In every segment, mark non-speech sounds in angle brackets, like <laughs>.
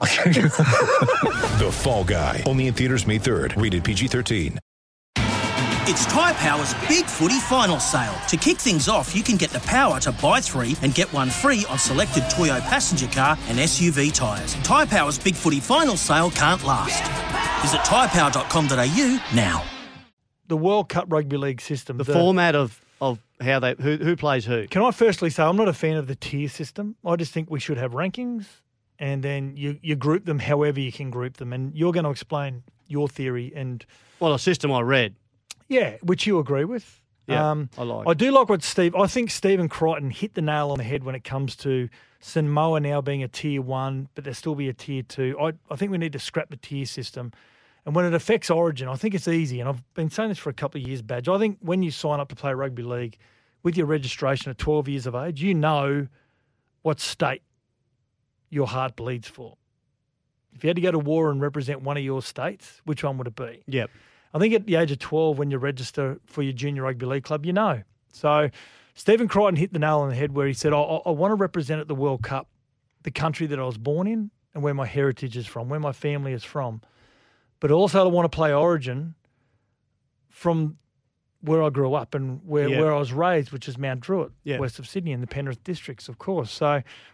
<laughs> The Fall Guy. Only in theaters May 3rd. Rated PG-13. It's Tyre Power's Big Footy Final Sale. To kick things off, you can get the power to buy three and get one free on selected Toyo passenger car and SUV tyres. Tyre Power's Big Footy Final Sale can't last. Visit tyrepower.com.au now. the World Cup Rugby League system. the format of of how they who who plays who. Can I firstly say I'm not a fan of the tier system. I just think we should have rankings, and then you you group them however you can group them. And you're going to explain your theory, and Well, a system I read. yeah, which you agree with. Um, Yeah, I like. I do like what Steve. I think Stephen Crichton hit the nail on the head when it comes to Samoa now being a tier one, but there still be a tier two. I, I think we need to scrap the tier system. And when it affects Origin, I think it's easy. And I've been saying this for a couple of years, Badge. I think when you sign up to play rugby league with your registration at 12 years of age, you know what state your heart bleeds for. If you had to go to war and represent one of your states, which one would it be? Yep. I think at the age of 12, when you register for your junior rugby league club, you know. So Stephen Crichton hit the nail on the head where he said, I, I want to represent at the World Cup the country that I was born in and where my heritage is from, where my family is from. But also, I want to play Origin from where I grew up and where, Yeah. where I was raised, which is Mount Druitt, Yeah. west of Sydney, in the Penrith districts, of course. So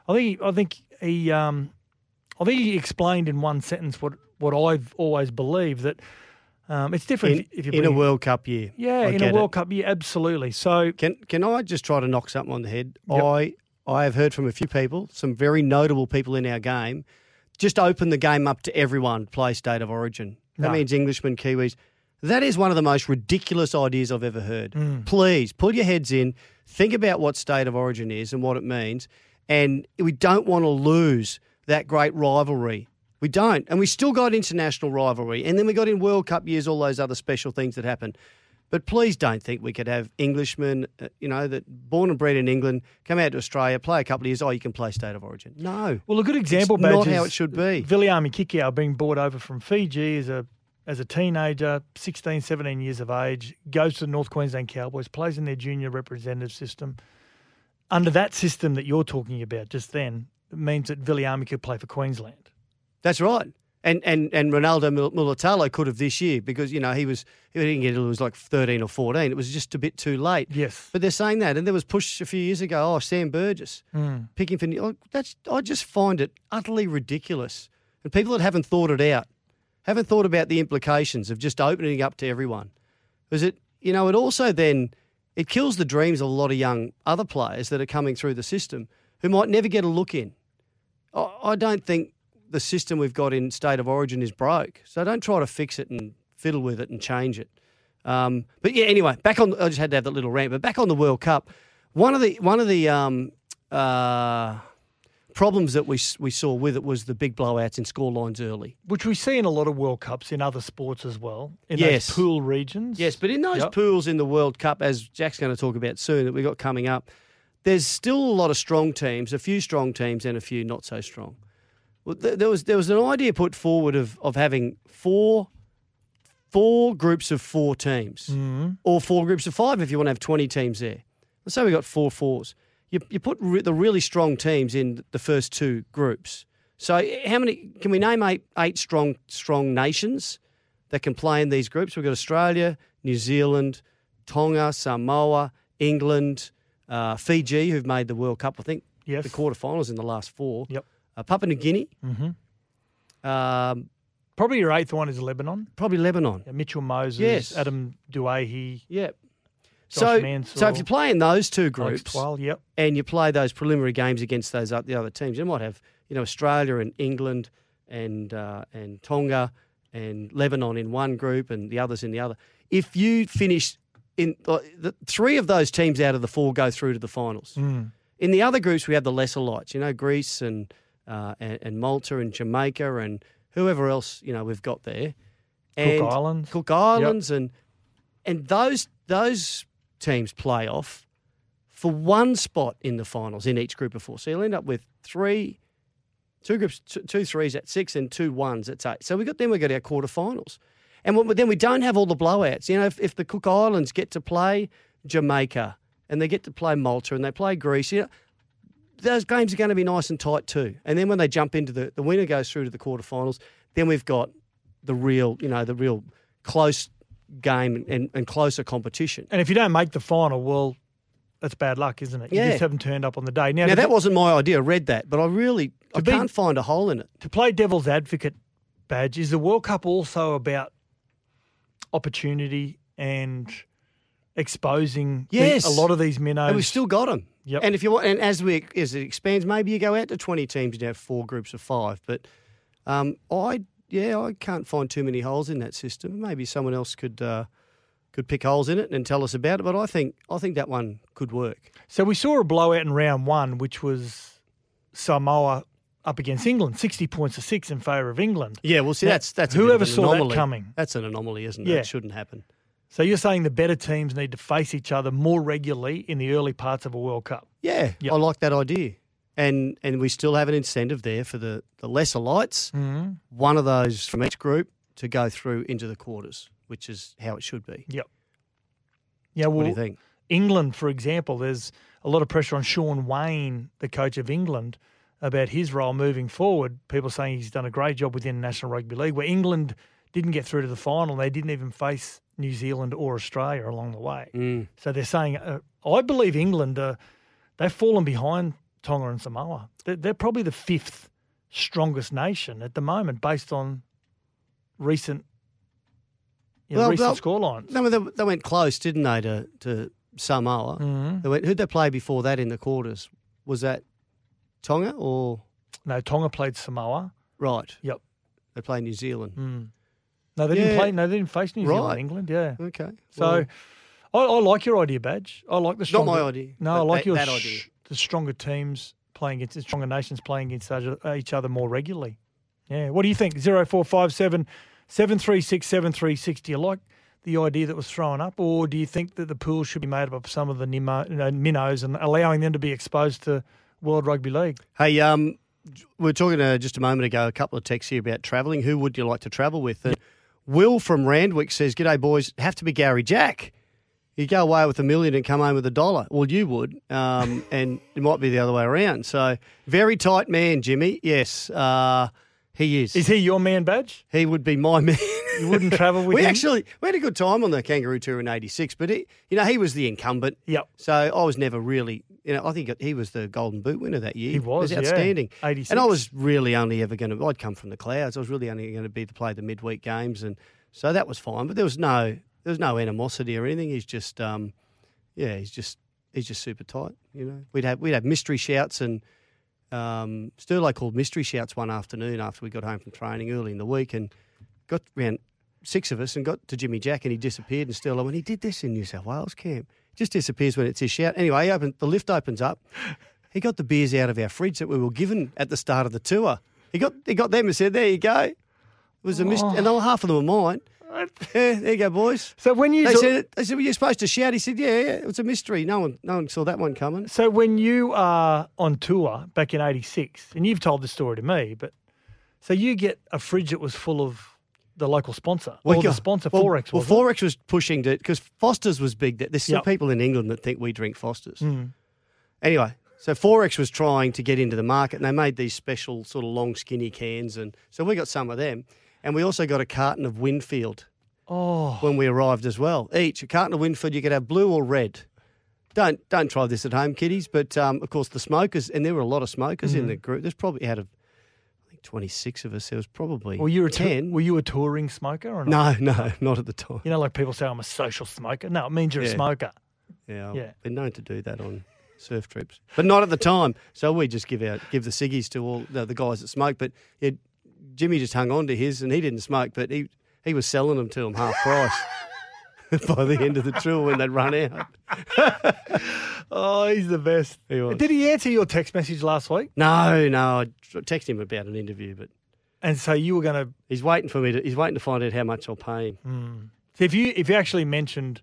I think I think he um, I think he explained in one sentence what what I've always believed that um, it's different In, if, if you in a World Cup year. yeah, I in a it. World Cup, yeah, absolutely. So Can can I just try to knock something on the head? Yep. I I have heard from a few people, some very notable people in our game, just open the game up to everyone play state of origin. That No. means Englishmen, Kiwis. That is one of the most ridiculous ideas I've ever heard. Mm. Please pull your heads in, think about what state of origin is and what it means, and we don't want to lose that great rivalry. We don't, and we still got international rivalry, and then we got in World Cup years all those other special things that happen. But please don't think we could have Englishmen, uh, you know, that born and bred in England, come out to Australia, play a couple of years. Oh, you can play state of origin. No, Well, a good example, not how it should be. Viliame Kikau being brought over from Fiji as a as a teenager, 16, 17 years of age, goes to the North Queensland Cowboys, plays in their junior representative system. Under that system that you're talking about just then, it means that Viliame could play for Queensland. That's right. And and and Ronaldo Mul- Mulitalo could have this year because you know he was he didn't get it, it was like thirteen or fourteen. It was just a bit too late. Yes. But they're saying that, and there was push a few years ago. Oh, Sam Burgess Mm. picking for oh, that's. I just find it utterly ridiculous. And people that haven't thought it out, haven't thought about the implications of just opening up to everyone, because it you know it also then it kills the dreams of a lot of young other players that are coming through the system who might never get a look in. I, don't think the system we've got in state of origin is broke. So don't try to fix it and fiddle with it and change it. Um, but yeah, anyway, back on. I just had to have that little rant. But back on the World Cup, one of the one of the um, uh, problems that we we saw with it was the big blowouts in score lines early. Which we see in a lot of World Cups in other sports as well, in Yes. those pool regions. Yes, but in those Yep. pools in the World Cup, as Jack's going to talk about soon, that we got coming up, there's still a lot of strong teams, a few strong teams, and a few not so strong. Well, th- there was there was an idea put forward of of having four four groups of four teams, mm-hmm. or four groups of five if you want to have twenty teams there. Let's say we got four fours. You you put re- the really strong teams in the first two groups. So how many can we name eight eight strong strong nations? that can play in these groups. We've got Australia, New Zealand, Tonga, Samoa, England, uh, Fiji, who've made the World Cup, I think, Yes. the quarterfinals in the last four. Yep. Uh, Papua New Guinea, hmm um, Probably your eighth one is Lebanon. probably Lebanon. Yeah, Mitchell Moses, Yes. Adam Doueihi, Yeah. So, Mansour, so if you play in those two groups yep. and you play those preliminary games against those o- the other teams, you might have you know Australia and England and uh, and Tonga and Lebanon in one group and the others in the other. If you finish in uh, the three of those teams out of the four go through to the finals. Mm. In the other groups, we have the lesser lights. You know, Greece and, uh, and and Malta and Jamaica and whoever else you know we've got there. and Islands. Cook Islands, and and those those teams play off for one spot in the finals in each group of four. So you'll end up with three, two groups, two, threes at six, and two ones at eight. So we got then we got our quarterfinals, and then we don't have all the blowouts. You know, if, if the Cook Islands get to play Jamaica and they get to play Malta and they play Greece, you know, those games are going to be nice and tight too. And then when they jump into the the winner goes through to the quarterfinals, then we've got the real, you know, the real close game and, and closer competition. And if you don't make the final, well, that's bad luck, isn't it? You Yeah. just haven't turned up on the day. Now, Now that wasn't my idea. I read that, but I really I be- can't find a hole in it. to play devil's advocate badge, is the World Cup also about opportunity and exposing Yes. a lot of these minnows? And we've still got them. Yep. And if you want, and as we as it expands, maybe you go out to twenty teams. You have four groups of five. But um, I yeah, I can't find too many holes in that system. Maybe someone else could uh, could pick holes in it and tell us about it. But I think I think that one could work. So we saw a blowout in round one, which was Samoa up against England, 60 points to six in favour of England. Yeah, well, see, Now, that's that's whoever saw that anomaly. coming. That's an anomaly, isn't it? Yeah. It shouldn't happen. So you're saying the better teams need to face each other more regularly in the early parts of a World Cup? Yeah, Yep. I like that idea. And and we still have an incentive there for the, the lesser lights, Mm-hmm. one of those from each group to go through into the quarters, which is how it should be. Yep. Yeah, well, What do you think? England, for example, there's a lot of pressure on Shaun Wane, the coach of England, about his role moving forward. People saying he's done a great job within the National Rugby League, where England didn't get through to the final. They didn't even face New Zealand or Australia along the way. Mm. So they're saying, uh, I believe England, uh, they've fallen behind Tonga and Samoa. They're, they're probably the fifth strongest nation at the moment based on recent, you know, Well, recent scorelines. No, they, they went close, didn't they, to, to Samoa? Mhm. They went, who'd they play before that in the quarters? Was that Tonga or No, Tonga played Samoa. right? Yep. They played New Zealand. Mm. No, they didn't play. No, they didn't face New Zealand. Right. England, yeah. Okay. So, well, I, I like your idea, badge. I like the not stronger. my idea. No, I like that, your that sh- idea. The stronger teams playing against the stronger nations playing against each- other more regularly. Yeah. What do you think? Zero four five seven seven three six seven three six. Do you like the idea that was thrown up, or do you think that the pool should be made up of some of the Nimo, you know, minnows and allowing them to be exposed to World Rugby League? Hey, um, we were talking uh, just a moment ago, a couple of texts here about travelling. Who would you like to travel with? And Will from Randwick says, G'day, boys. Have to be Garry Jack. You go away with a million and come home with a dollar. Well, you would. Um, <laughs> and it might be the other way around. So, very tight man, Jimmy. Yes, uh, he is. Is he your man, badge? he would be my man. You wouldn't travel <laughs> with we him? actually we had a good time on the Kangaroo Tour in '86, but he, you know, he was the incumbent. Yep. So I was never really, you know, I think he was the Golden Boot winner that year. He was, yeah. outstanding. 86. And I was really only ever going to, I'd come from the clouds. I was really only going to be to play the midweek games, and so that was fine. But there was no, there was no animosity or anything. He's just, um, yeah, he's just, he's just super tight. You know, we'd have we'd have mystery shouts and. Um, Sterlo called mystery shouts one afternoon after we got home from training early in the week and got around six of us and got to Jimmy Jack and he disappeared and Sterlo when he did this in New South Wales camp. Just disappears when it's his shout. Anyway, he opened, the lift opens up. He got the beers out of our fridge that we were given at the start of the tour. He got he got them and said, there you go. It was a mystery. And they half of them were mine. <laughs> Yeah, there you go, boys. So when you They said, they said, well, you're supposed to shout. He said, yeah, yeah, it was a mystery. No one, no one saw that one coming. So when you are on tour back in '86, and you've told the story to me, but so you get a fridge that was full of the local sponsor, or the sponsor well, XXXX. Well, Was it? XXXX was pushing it because Foster's was big. There's still Yep. people in England that think we drink Foster's. Mm. Anyway, so XXXX was trying to get into the market, and they made these special sort of long, skinny cans, and so we got some of them, and we also got a carton of Winfield Oh, when we arrived as well. Each a carton of Winfield, you could have blue or red. Don't don't try this at home, kiddies. But um, of course, the smokers, and there were a lot of smokers Mm. in the group. There's probably out of I think 26 of us. There was probably well, you a tou- 10. were you a touring smoker or not? no, no, not at the time. You know, like people say, I'm a social smoker. No, it means you're a smoker. Yeah, I've Yeah. been known to do that on surf trips, but not at the time. So we just give out give the ciggies to all the, the guys that smoke. But yeah, Jimmy just hung on to his, and he didn't smoke, but he he was selling them to them half price <laughs> by the end of the tour when they'd run out. <laughs> Oh, he's the best. He was. Did he answer your text message last week? No, no, I texted him about an interview, but and so you were going to. He's waiting for me to. He's waiting to find out how much I'll pay him. Hmm. So if you if you actually mentioned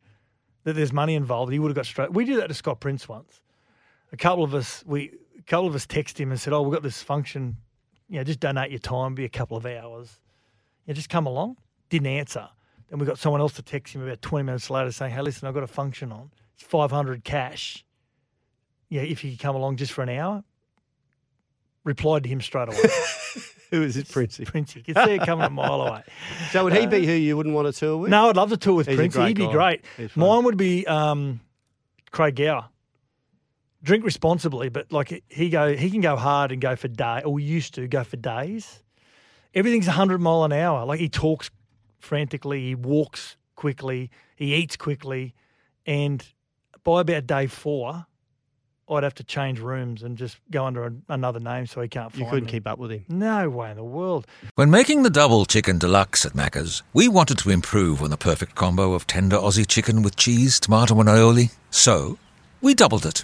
that there's money involved, he would have got straight. We did that to Scott Prince once. A couple of us we a couple of us texted him and said, "Oh, we've got this function. You know, just donate your time, be a couple of hours. Yeah, just come along." Didn't answer. Then we got someone else to text him about 20 minutes later saying, "Hey, listen, I've got a function on. It's 500 cash. Yeah, if you could come along just for an hour." Replied to him straight away. <laughs> Who is it, Princey? Princey, you can see it coming a mile away. So would he be who you wouldn't want to tour with? No, I'd love to tour with He's a Prince. great He'd be guy. great. Mine would be um, Craig Gower. Drink responsibly, but like he go, he can go hard and go for day, or used to go for days. Everything's hundred mile an hour. Like he talks frantically, he walks quickly, he eats quickly, and by about day four, I'd have to change rooms and just go under a, another name so he can't find You couldn't me. keep up with him. No way in the world. When making the double chicken deluxe at Macca's, we wanted to improve on the perfect combo of tender Aussie chicken with cheese, tomato, and aioli. So, we doubled it.